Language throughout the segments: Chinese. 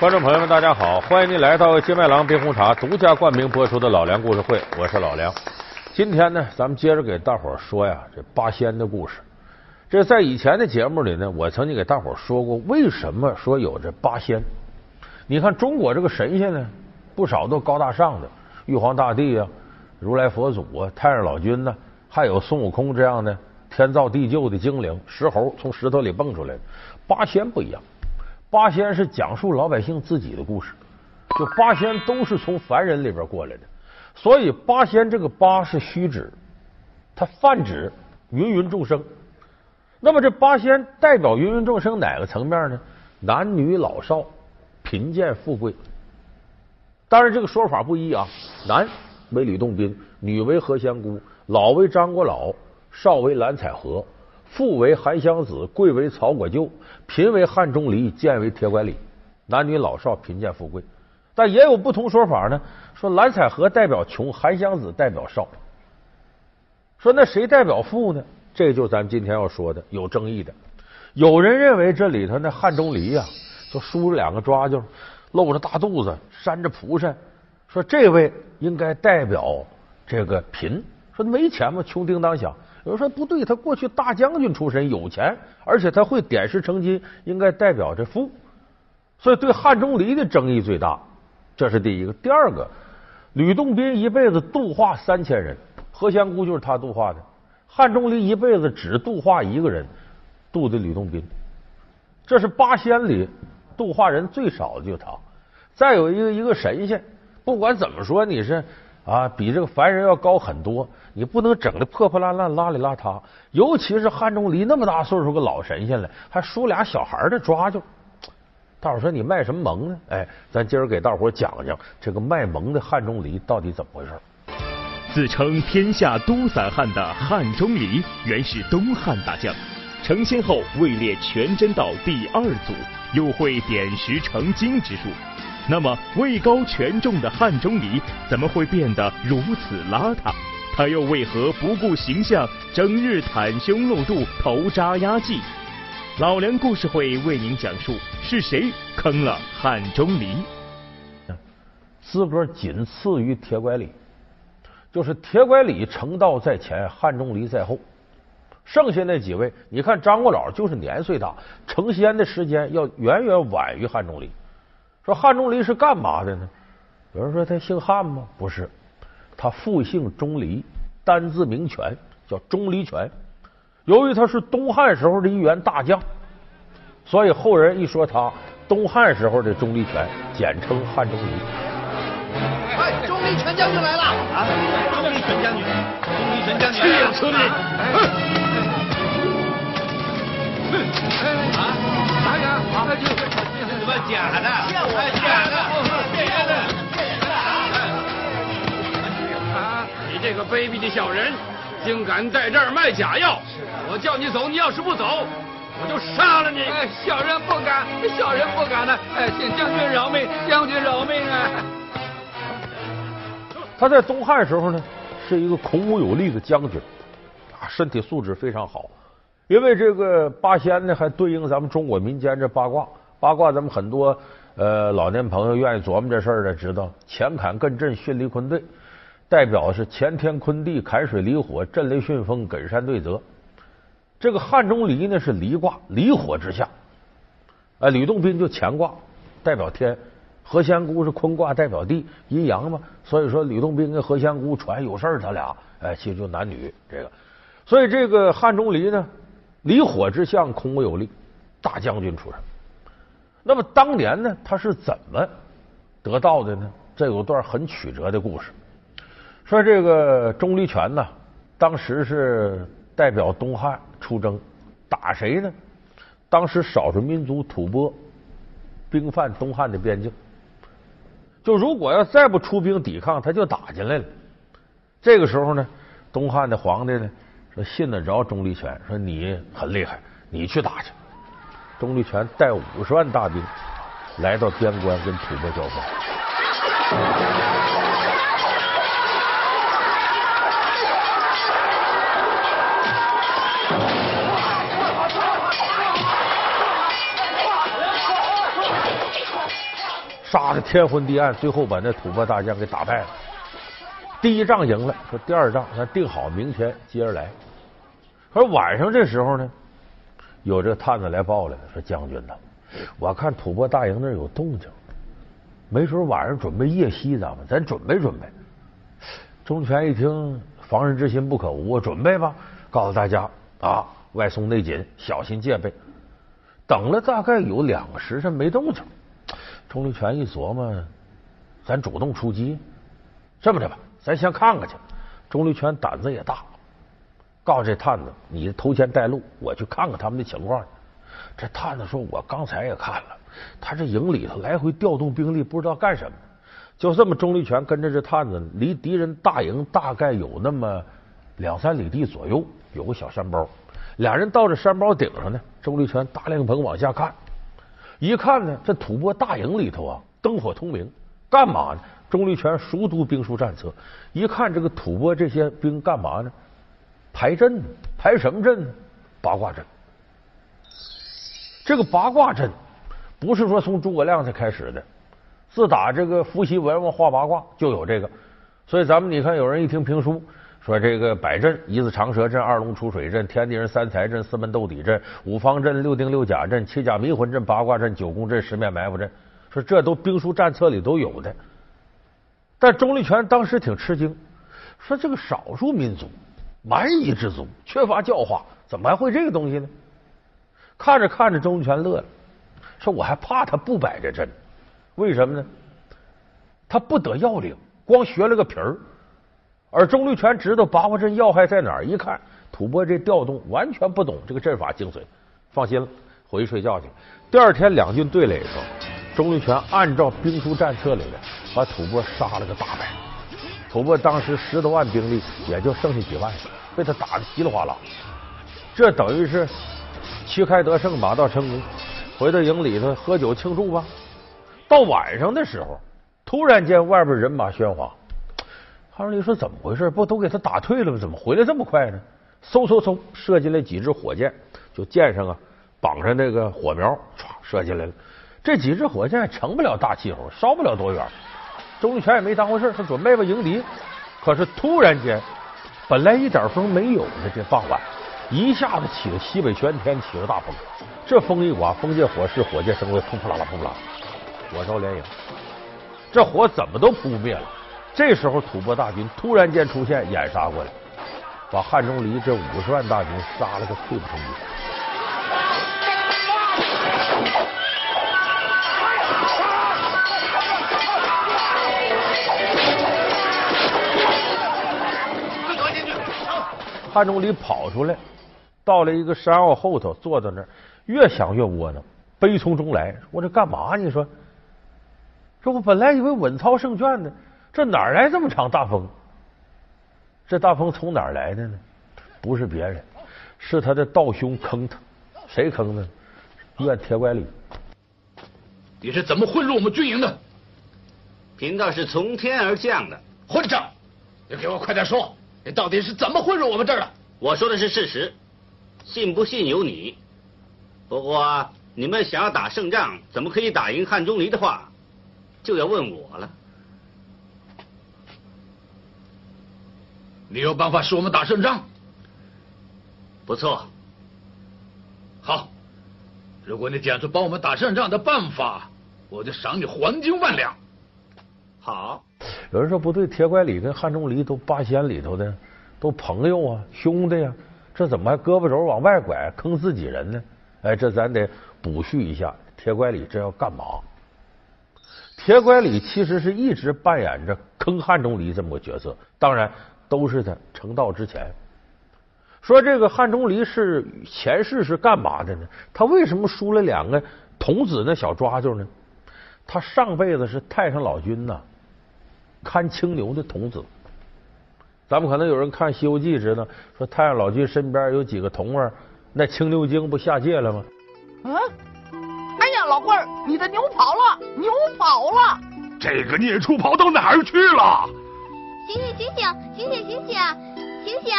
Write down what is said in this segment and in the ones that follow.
观众朋友们，大家好！欢迎您来到金麦郎冰红茶独家冠名播出的《老梁故事会》，我是老梁。今天呢，咱们接着给大伙说呀，这八仙的故事。这在以前的节目里呢，我曾经给大伙说过，为什么说有这八仙？你看中国这个神仙呢，不少都高大上的，玉皇大帝啊，如来佛祖啊，太上老君呢，还有孙悟空这样的天造地就的精灵，石猴从石头里蹦出来的。八仙不一样。八仙是讲述老百姓自己的故事，就八仙都是从凡人里边过来的，所以八仙这个八是虚指，它泛指芸芸众生。那么这八仙代表芸芸众生哪个层面呢？男女老少、贫贱富贵。当然这个说法不一啊，男为吕洞宾，女为何仙姑，老为张果老，少为蓝采和。富为韩湘子，贵为曹国舅，贫为汉钟离，贱为铁拐李。男女老少，贫贱富贵，但也有不同说法呢。说蓝采和代表穷，韩湘子代表少。说那谁代表富呢？这就咱今天要说的有争议的。有人认为这里头那汉钟离呀，就梳着两个抓髻，露着大肚子，扇着蒲扇，说这位应该代表这个贫。说没钱吗？穷叮当响。有人说不对，他过去大将军出身，有钱，而且他会点石成金，应该代表着富。所以对汉钟离的争议最大，这是第一个。第二个，吕洞宾一辈子度化三千人，何仙姑就是他度化的。汉钟离一辈子只度化一个人，度的吕洞宾。这是八仙里度化人最少的，就他。再有一个一个神仙，不管怎么说，你是。啊，比这个凡人要高很多，你不能整的破破烂烂、邋里邋遢。尤其是汉钟离那么大岁数个老神仙了，还梳俩小孩的抓髻。大伙说你卖什么萌呢？哎，咱今儿给大伙讲讲这个卖萌的汉钟离到底怎么回事。自称天下都散汉的汉钟离，原是东汉大将，成仙后位列全真道第二祖，又会点石成金之术。那么位高权重的汉钟离怎么会变得如此邋遢？他又为何不顾形象，整日袒胸露肚、头扎压髻？老梁故事会为您讲述是谁坑了汉钟离？资格仅次于铁拐李，就是铁拐李成道在前，汉钟离在后。剩下那几位，你看张果老就是年岁大，成仙的时间要远远晚于汉钟离。说汉钟离是干嘛的呢？有人说他姓汉吗？不是，他复姓钟离，单字名权，叫钟离权。由于他是东汉时候的一员大将，所以后人一说他东汉时候的钟离权，简称汉钟离。哎，钟离权将军来了！啊，钟离权将军，钟离权将军，去此理！啊，哪个？啊，就。假的，我假的，骗人的！啊！你这个卑鄙的小人，竟敢在这儿卖假药！我叫你走，你要是不走，我就杀了你！哎小人不敢，小人不敢了！哎，请将军饶命，将军饶命啊！他在东汉时候呢，是一个孔武有力的将军，啊，身体素质非常好。因为这个八仙呢，还对应咱们中国民间这八卦。八卦，咱们很多呃老年朋友愿意琢磨这事儿的，知道乾坎艮震巽离坤兑，代表是乾天坤地坎水离火震雷巽风艮山兑泽。这个汉钟离呢是离卦，离火之下。哎，吕洞宾就乾卦，代表天；何仙姑是坤卦，代表地，阴阳嘛。所以说，吕洞宾跟何仙姑传有事儿，他俩哎，其实就男女这个。所以这个汉钟离呢，离火之象，空有力，大将军出身。那么当年呢，他是怎么得到的呢？这有段很曲折的故事。说这个钟离权呢，当时是代表东汉出征，打谁呢？当时少数民族吐蕃兵犯东汉的边境，就如果要再不出兵抵抗，他就打进来了。这个时候呢，东汉的皇帝呢说信得着钟离权，说你很厉害，你去打去。钟离权带五十万大兵来到边关跟吐蕃交锋。杀的天昏地暗，最后把那吐蕃大将给打败了。第一仗赢了，说第二仗咱定好，明天接着来。可是晚上这时候呢，有这探子来报来了，说将军呐，我看吐蕃大营那有动静，没准晚上准备夜袭咱们，咱准备准备。钟权一听，防人之心不可无，准备吧，告诉大家啊，外松内紧，小心戒备。等了大概有两个时辰没动静，钟离权一琢磨，咱主动出击，这么着吧。咱先看看去。钟离权胆子也大，告诉这探子：“你头前带路，我去看看他们的情况。”这探子说：“我刚才也看了，他这营里头来回调动兵力，不知道干什么。”就这么，钟离权跟着这探子，离敌人大营大概有那么两三里地左右，有个小山包。俩人到这山包顶上呢，钟立权大亮棚往下看，一看呢，这吐蕃大营里头啊，灯火通明，干嘛呢？钟离权熟读兵书战策，一看这个吐蕃这些兵干嘛呢？排阵？排什么阵？八卦阵。这个八卦阵不是说从诸葛亮才开始的，自打这个伏羲文王画八卦就有这个。所以咱们你看，有人一听评书说这个百阵：一字长蛇阵、二龙出水阵、天地人三才阵、四门斗底阵、五方阵、六丁六甲阵、七甲迷魂阵、八卦阵、九宫阵、十面埋伏阵，说这都兵书战策里都有的。但钟离权当时挺吃惊，说这个少数民族蛮夷之族，缺乏教化，怎么还会这个东西呢？看着看着，钟离权乐了，说我还怕他不摆这阵，为什么呢？他不得要领，光学了个皮儿。而钟离权知道八卦阵要害在哪儿，一看吐蕃这调动，完全不懂这个阵法精髓，放心了，回去睡觉去。第二天两军对垒的时候，钟离权按照兵书战策里的。把吐蕃杀了个大败，吐蕃当时十多万兵力，也就剩下几万，被他打的稀里哗啦。这等于是旗开得胜，马到成功，回到营里头喝酒庆祝吧。到晚上的时候，突然间外边人马喧哗，汉中离说怎么回事？不都给他打退了吗？怎么回来这么快呢？嗖嗖嗖，射进来几支火箭，就箭上啊绑上那个火苗，唰射进来了。这几支火箭成不了大气候，烧不了多远。周玉泉也没当回事，他准备吧迎敌。可是突然间，本来一点风没有的这傍晚，一下子起了西北玄天，起了大风。这风一刮，风借火势，火箭生威，砰砰啦啦，砰啦，火烧连营。这火怎么都扑灭了。这时候，吐蕃大军突然间出现，掩杀过来，把汉钟离这五十万大军杀了个溃不成军。汉中里跑出来，到了一个山坳后头，坐在那儿，越想越窝囊，悲从中来。我这干嘛？你说，说我本来以为稳操胜券呢，这哪来这么场大风？这大风从哪儿来的呢？不是别人，是他的道兄坑他。谁坑的？怨铁拐李。你是怎么混入我们军营的？贫道是从天而降的混账！你给我快点说！你到底是怎么混入我们这儿的？我说的是事实，信不信由你。不过你们想要打胜仗，怎么可以打赢汉钟离的话，就要问我了。你有办法使我们打胜仗？不错。好，如果你讲出帮我们打胜仗的办法，我就赏你黄金万两。好。有人说不对，铁拐李跟汉钟离都八仙里头的，都朋友啊，兄弟呀，这怎么还胳膊肘往外拐，坑自己人呢？哎，这咱得补叙一下，铁拐李这要干嘛？铁拐李其实是一直扮演着坑汉钟离这么个角色，当然都是在成道之前。说这个汉钟离是前世是干嘛的呢？他为什么输了两个童子那小抓阄呢？他上辈子是太上老君呐。看青牛的童子，咱们可能有人看《西游记》知道，说太上老君身边有几个童儿，那青牛精不下界了吗？啊！哎呀，老棍儿，你的牛跑了，牛跑了！这个孽畜跑到哪儿去了？醒醒醒醒醒醒醒醒醒醒！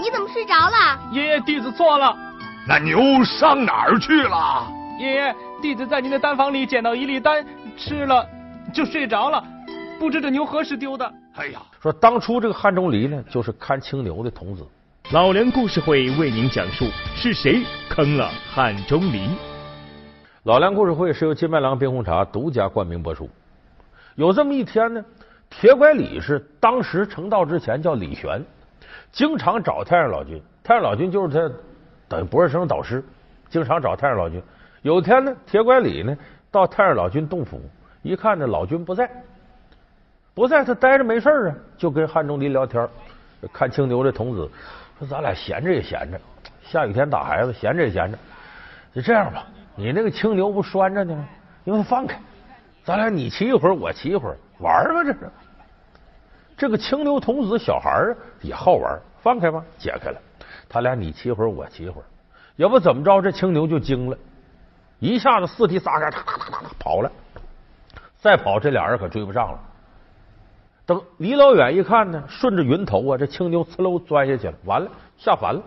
你怎么睡着了？爷爷，弟子错了。那牛上哪儿去了？爷爷，弟子在您的丹房里捡到一粒丹，吃了。就睡着了，不知这牛何时丢的。哎呀，说当初这个汉钟离呢，就是看青牛的童子。老梁故事会为您讲述是谁坑了汉钟离。老梁故事会是由金麦郎冰红茶独家冠名播出。有这么一天呢，铁拐李是当时成道之前叫李玄，经常找太上老君。太上老君就是他等于博士生导师，经常找太上老君。有天呢，铁拐李呢到太上老君洞府，一看呢老君不在，不在他待着没事啊，就跟汉钟离聊天，看青牛这童子说：“咱俩闲着也闲着，下雨天打孩子，闲着也闲着，就这样吧。你那个青牛不拴着呢吗？你把它放开，咱俩你骑一会儿，我骑一会儿，玩吧。这是这个青牛童子小孩啊，也好玩，放开吧，解开了。他俩你骑一会儿，我骑一会儿，要不怎么着？这青牛就惊了，一下子四蹄撒开，哒哒哒哒跑了。再跑，这俩人可追不上了。等离老远一看呢，顺着云头啊，这青牛呲溜钻下去了，完了，下凡了。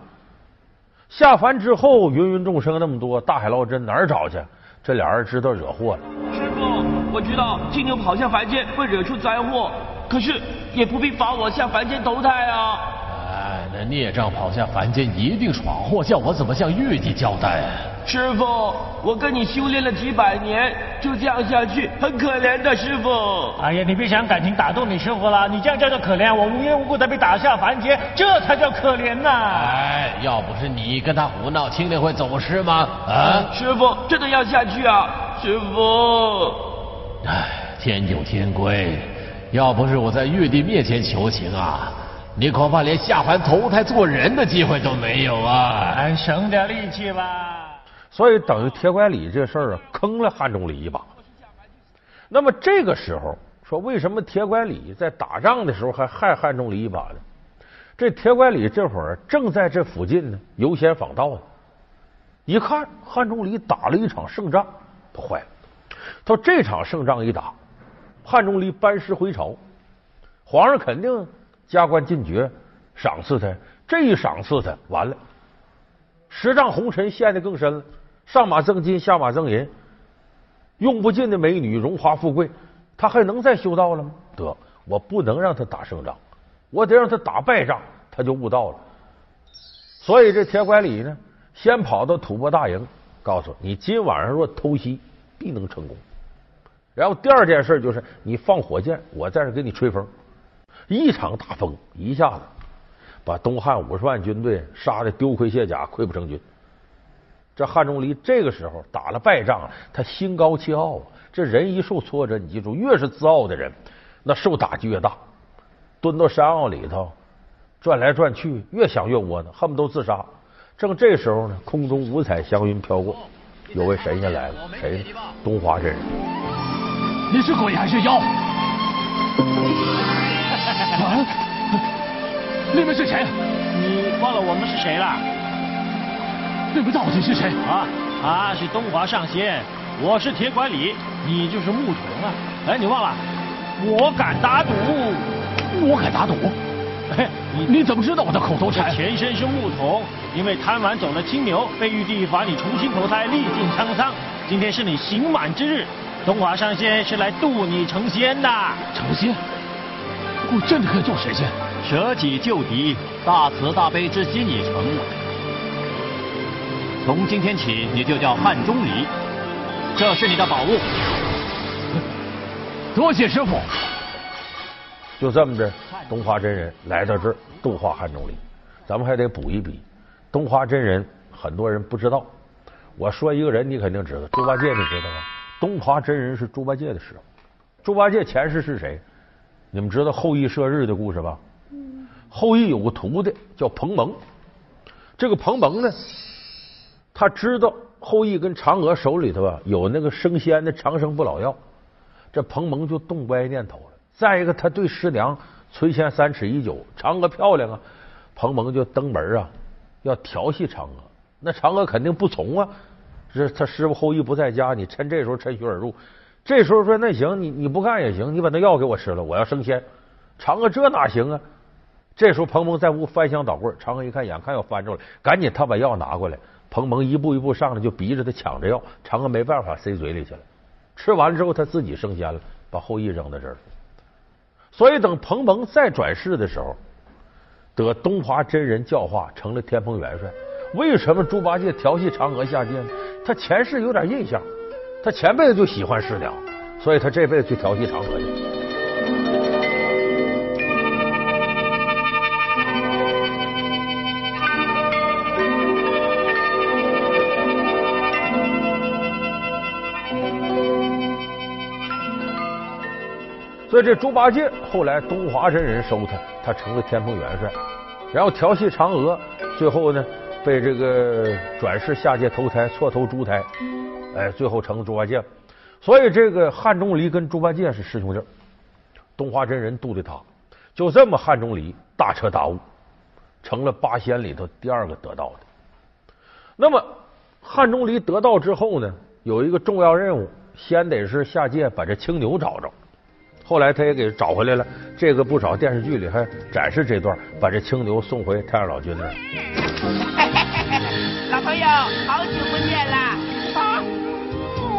下凡之后，芸芸众生那么多，大海捞针哪儿找去？这俩人知道惹祸了。师傅，我知道青牛跑下凡间会惹出灾祸，可是也不必罚我下凡间投胎啊。哎，那孽障跑下凡间一定闯祸，叫我怎么向玉帝交代？师傅，我跟你修炼了几百年，就这样下去很可怜的，师傅。哎呀，你别想感情打动你师傅了，你这样叫做可怜，我无缘无故的被打下凡间，这才叫可怜呐！哎，要不是你跟他胡闹，青莲会走失吗？啊，师傅，真的要下去啊，师傅。哎，天有天规，要不是我在玉帝面前求情啊。你恐怕连下凡投胎做人的机会都没有啊！哎，省点力气吧。所以等于铁拐李这事儿啊，坑了汉钟离一把。那么这个时候说，为什么铁拐李在打仗的时候还害汉钟离一把呢？这铁拐李这会儿正在这附近呢，游闲访道呢。一看汉钟离打了一场胜仗，他坏了。他说这场胜仗一打，汉钟离班师回朝，皇上肯定。加官进爵，赏赐他，这一赏赐他，完了，十丈红尘陷得更深了。上马赠金，下马赠银，用不尽的美女，荣华富贵，他还能再修道了吗？得，我不能让他打胜仗，我得让他打败仗，他就悟道了。所以这铁拐李呢，先跑到吐蕃大营，告诉你，今晚上若偷袭，必能成功。然后第二件事就是，你放火箭，我在这给你吹风。一场大风，一下子把东汉五十万军队杀的丢盔卸甲、溃不成军。这汉钟离这个时候打了败仗，他心高气傲啊！这人一受挫折，你记住，越是自傲的人，那受打击越大。蹲到山坳里头转来转去，越想越窝囊，恨不得自杀。正这时候呢，空中五彩祥云飘过，有位神仙来了，谁呢？东华真人。你是鬼还是妖？啊！你们是谁？你忘了我们是谁了？你们到底是谁？啊，他是东华上仙，我是铁拐李，你就是牧童啊！哎，你忘了？我敢打赌，我敢打赌。你你怎么知道我的口头禅？前身是牧童，因为贪玩走了青牛，被玉帝罚你重新投胎，历尽沧桑。今天是你刑满之日，东华上仙是来渡你成仙的。成仙？我真的可以做神仙，舍己救敌，大慈大悲之心已成。从今天起，你就叫汉钟离，这是你的宝物。多谢师傅。就这么着，东华真人来到这儿度化汉钟离。咱们还得补一笔，东华真人很多人不知道。我说一个人，你肯定知道，猪八戒，你知道吗？东华真人是猪八戒的师傅。猪八戒前世是谁？你们知道后羿射日的故事吧？后羿有个徒弟叫彭蒙，这个彭蒙呢，他知道后羿跟嫦娥手里头啊有那个升仙的长生不老药，这彭蒙就动歪念头了。再一个，他对师娘垂涎三尺已久，嫦娥漂亮啊，彭蒙就登门啊要调戏嫦娥，那嫦娥肯定不从啊。这他师傅后羿不在家，你趁这时候趁虚而入。这时候说那行，你你不干也行，你把那药给我吃了，我要升仙。嫦娥这哪行啊？这时候彭蒙在屋翻箱倒柜，嫦娥一看，眼看要翻着了，赶紧他把药拿过来。彭蒙一步一步上来，就逼着他抢着要。嫦娥没办法，塞嘴里去了。吃完了之后，他自己升仙了，把后羿扔在这儿。所以等彭蒙再转世的时候，得东华真人教化，成了天蓬元帅。为什么猪八戒调戏嫦娥下界呢？他前世有点印象，他前辈子就喜欢师娘，所以他这辈子去调戏嫦娥去。这猪八戒后来东华真人收他，他成了天蓬元帅，然后调戏嫦娥，最后呢被这个转世下界投胎，错投猪胎，哎，最后成了猪八戒。所以这个汉钟离跟猪八戒是师兄弟，东华真人渡的他，就这么汉钟离大彻大悟，成了八仙里头第二个得道的。那么汉钟离得道之后呢，有一个重要任务，先得是下界把这青牛找着。后来他也给找回来了，这个不少电视剧里还展示这段，把这青牛送回太上老君那儿。老朋友，好久不见啦！啊，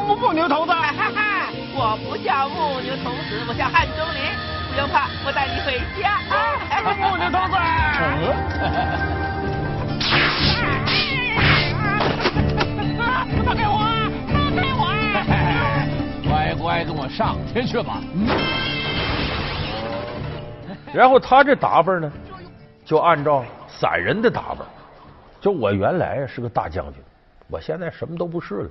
木木牛头子，哈哈，我不叫木牛童子，我叫汉钟离，不用怕，我带你回家。啊，木牛童子。放开我！我！乖跟我上天去吧。然后他这打扮呢，就按照散人的打扮。就我原来是个大将军，我现在什么都不是了。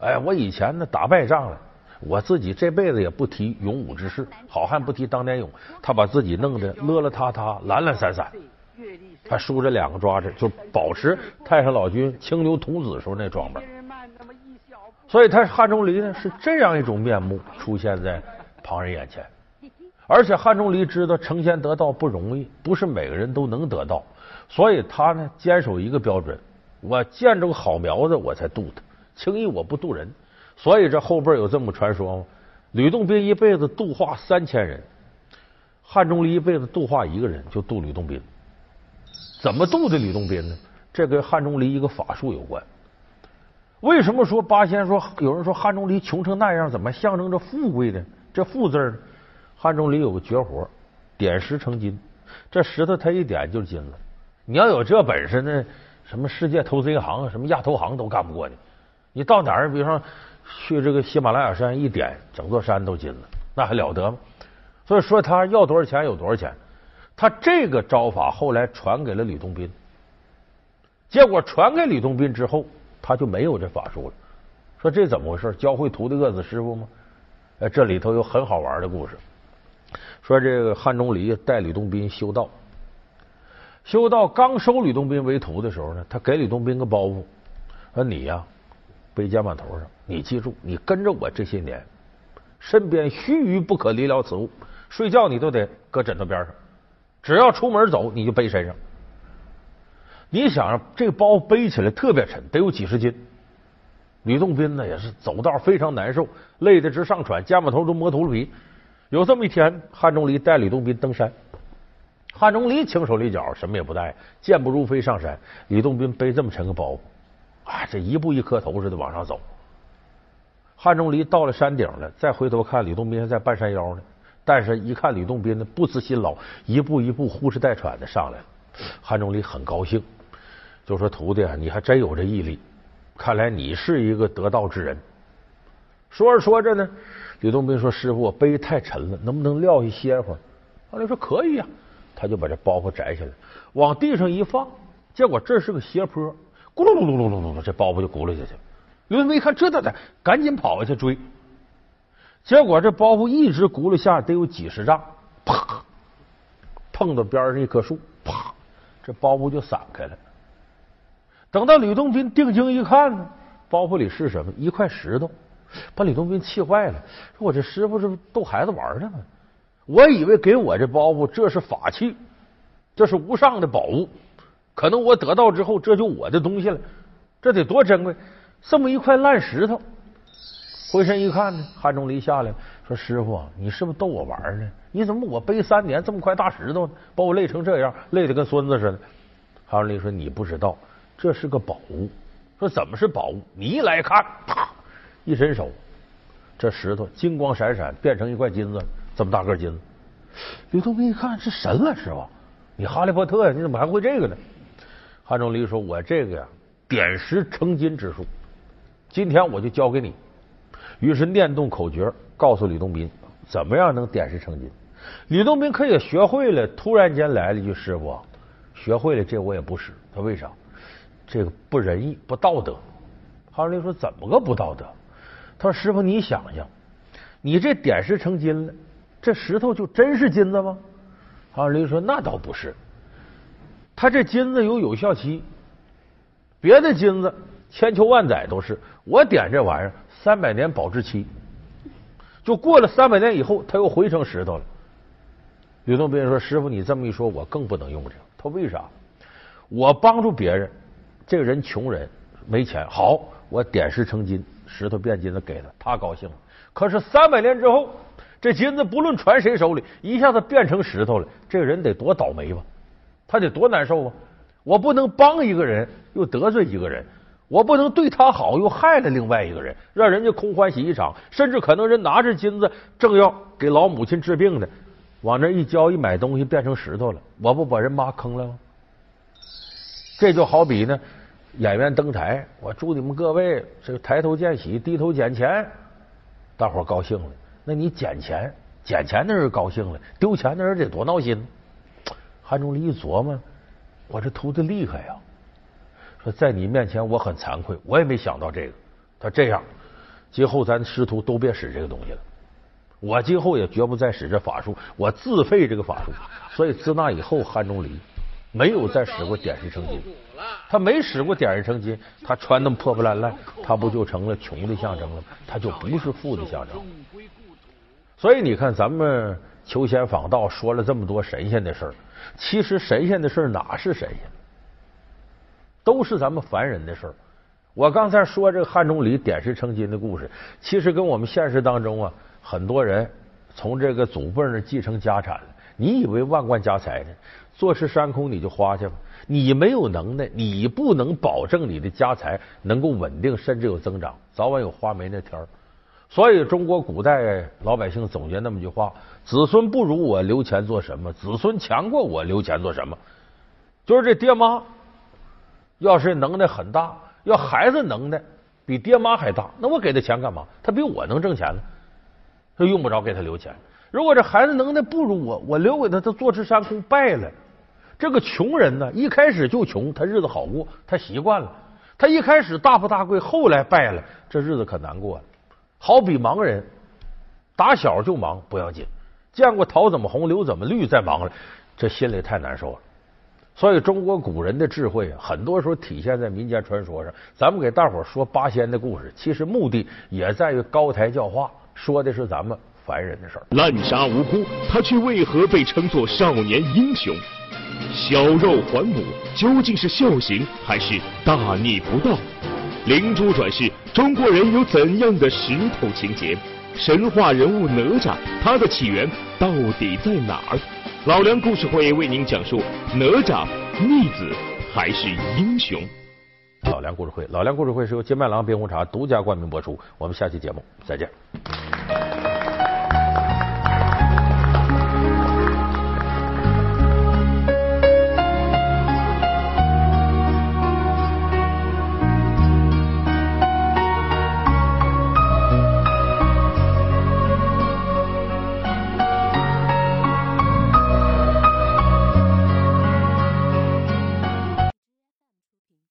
哎，我以前呢打败仗了，我自己这辈子也不提勇武之事，好汉不提当年勇。他把自己弄得邋邋遢遢、懒懒散散，还梳着两个抓子，就保持太上老君青牛童子时候那装扮。所以他汉钟离呢是这样一种面目出现在旁人眼前，而且汉钟离知道成仙得道不容易，不是每个人都能得道，所以他呢坚守一个标准：我见着个好苗子我才渡他，轻易我不渡人。所以这后边有这么个传说吗？吕洞宾一辈子度化三千人，汉钟离一辈子度化一个人，就渡吕洞宾。怎么渡的吕洞宾呢？这跟汉钟离一个法术有关。为什么说八仙说有人说汉钟离穷成那样，怎么象征着富贵呢？这富字呢？汉钟离有个绝活，点石成金。这石头他一点就是金了。你要有这本事呢，什么世界投资银行、什么亚投行都干不过你。你到哪儿，比如说去这个喜马拉雅山一点，整座山都金了，那还了得吗？所以说他要多少钱有多少钱。他这个招法后来传给了吕洞宾，结果传给吕洞宾之后。他就没有这法术了。说这怎么回事？教会徒弟饿死师傅吗？哎，这里头有很好玩的故事。说这个汉钟离带吕洞宾修道，修道刚收吕洞宾为徒的时候呢，他给吕洞宾个包袱，说你呀背肩膀头上，你记住，你跟着我这些年，身边须臾不可离了此物，睡觉你都得搁枕头边上，只要出门走你就背身上。你想这个包背起来特别沉，得有几十斤。吕洞宾呢也是走道非常难受，累得直上喘，肩膀头都磨秃噜皮。有这么一天，汉钟离带吕洞宾登山，汉钟离轻手利脚，什么也不带，健步如飞上山。吕洞宾背这么沉个包袱，啊，这一步一磕头似的往上走。汉钟离到了山顶了，再回头看吕洞宾还在半山腰呢，但是一看吕洞宾呢不辞辛劳，一步一步呼哧带喘的上来了。汉钟离很高兴。就说徒弟啊，你还真有这毅力，看来你是一个得道之人。说着说着呢，吕洞宾说：“师傅，我背太沉了，能不能撂下歇会儿？”汉钟离说：“可以呀。”他就把这包袱摘下来，往地上一放，结果这是个斜坡，咕噜噜噜噜噜噜，这包袱就咕噜下去了。吕洞宾一看这咋的，赶紧跑下去追，结果这包袱一直轱辘下得有几十丈，啪，碰到边上一棵树，啪，这包袱就散开了。等到吕洞宾定睛一看呢，包袱里是什么？一块石头，把吕洞宾气坏了。说我这师傅是逗孩子玩呢吗？我以为给我这包袱，这是法器，这是无上的宝物，可能我得到之后，这就我的东西了。这得多珍贵！这么一块烂石头，回身一看呢，汉钟离下来说：“师傅，你是不是逗我玩呢？你怎么我背三年这么块大石头，把我累成这样，累得跟孙子似的？”汉钟离说：“你不知道。”这是个宝物，说怎么是宝物？你一来看，啪，一伸手，这石头金光闪闪，变成一块金子，这么大个金子。吕洞宾一看是神了，师傅，你哈利波特呀，你怎么还会这个呢？汉钟离说：“我这个呀，点石成金之术，今天我就教给你。”于是念动口诀，告诉吕洞宾怎么样能点石成金。吕洞宾可也学会了，突然间来了一句：“师傅，学会了这我也不使。”他为啥？这个不仁义，不道德。哈林说：“怎么个不道德？”他说：“师傅，你想想，你这点石成金了，这石头就真是金子吗？”哈林说：“那倒不是，他这金子有有效期，别的金子千秋万载都是，我点这玩意儿三百年保质期，就过了三百年以后，它又回成石头了。”吕洞宾说：“师傅，你这么一说，我更不能用这个。他为啥？我帮助别人，这个人穷人没钱，好，我点石成金，石头变金子给他，他高兴了。可是三百年之后，这金子不论传谁手里，一下子变成石头了，这个人得多倒霉吧？他得多难受啊！我不能帮一个人又得罪一个人，我不能对他好又害了另外一个人，让人家空欢喜一场，甚至可能人拿着金子正要给老母亲治病呢。”往那一交一买东西变成石头了，我不把人妈坑了吗？这就好比呢，演员登台，我祝你们各位这个抬头见喜，低头捡钱，大伙高兴了。那你捡钱，捡钱的人高兴了，丢钱的人得多闹心。韩忠礼一琢磨，我这徒弟厉害呀，说在你面前我很惭愧，我也没想到这个。他这样，今后咱师徒都别使这个东西了。我今后也绝不再使这法术，我自废这个法术。所以自那以后，汉钟离没有再使过点石成金。他没使过点石成金，他穿那么破破烂烂，他不就成了穷的象征了吗？他就不是富的象征。所以你看，咱们求仙访道说了这么多神仙的事儿，其实神仙的事哪是神仙？都是咱们凡人的事儿。我刚才说这个汉钟离点石成金的故事，其实跟我们现实当中啊。很多人从这个祖辈那继承家产，你以为万贯家财呢？坐吃山空你就花去吧。你没有能耐，你不能保证你的家财能够稳定，甚至有增长，早晚有花没那天儿。所以中国古代老百姓总结那么句话：子孙不如我留钱做什么？子孙强过我留钱做什么？就是这爹妈要是能耐很大，要孩子能耐比爹妈还大，那我给他钱干嘛？他比我能挣钱呢。他用不着给他留钱。如果这孩子能耐不如我，我留给他，他坐吃山空败了。这个穷人呢，一开始就穷，他日子好过，他习惯了。他一开始大富大贵，后来败了，这日子可难过了。好比盲人，打小就盲不要紧，见过桃怎么红，柳怎么绿，再盲了，这心里太难受了。所以中国古人的智慧啊，很多时候体现在民间传说上。咱们给大伙说八仙的故事，其实目的也在于高台教化。说的是咱们凡人的事儿，滥杀无辜，他却为何被称作少年英雄？小肉还母，究竟是孝行还是大逆不道？灵珠转世，中国人有怎样的石头情节？神话人物哪吒，他的起源到底在哪儿？老梁故事会为您讲述哪吒逆子还是英雄？老梁故事会，老梁故事会是由金麦郎冰红茶独家冠名播出。我们下期节目再见。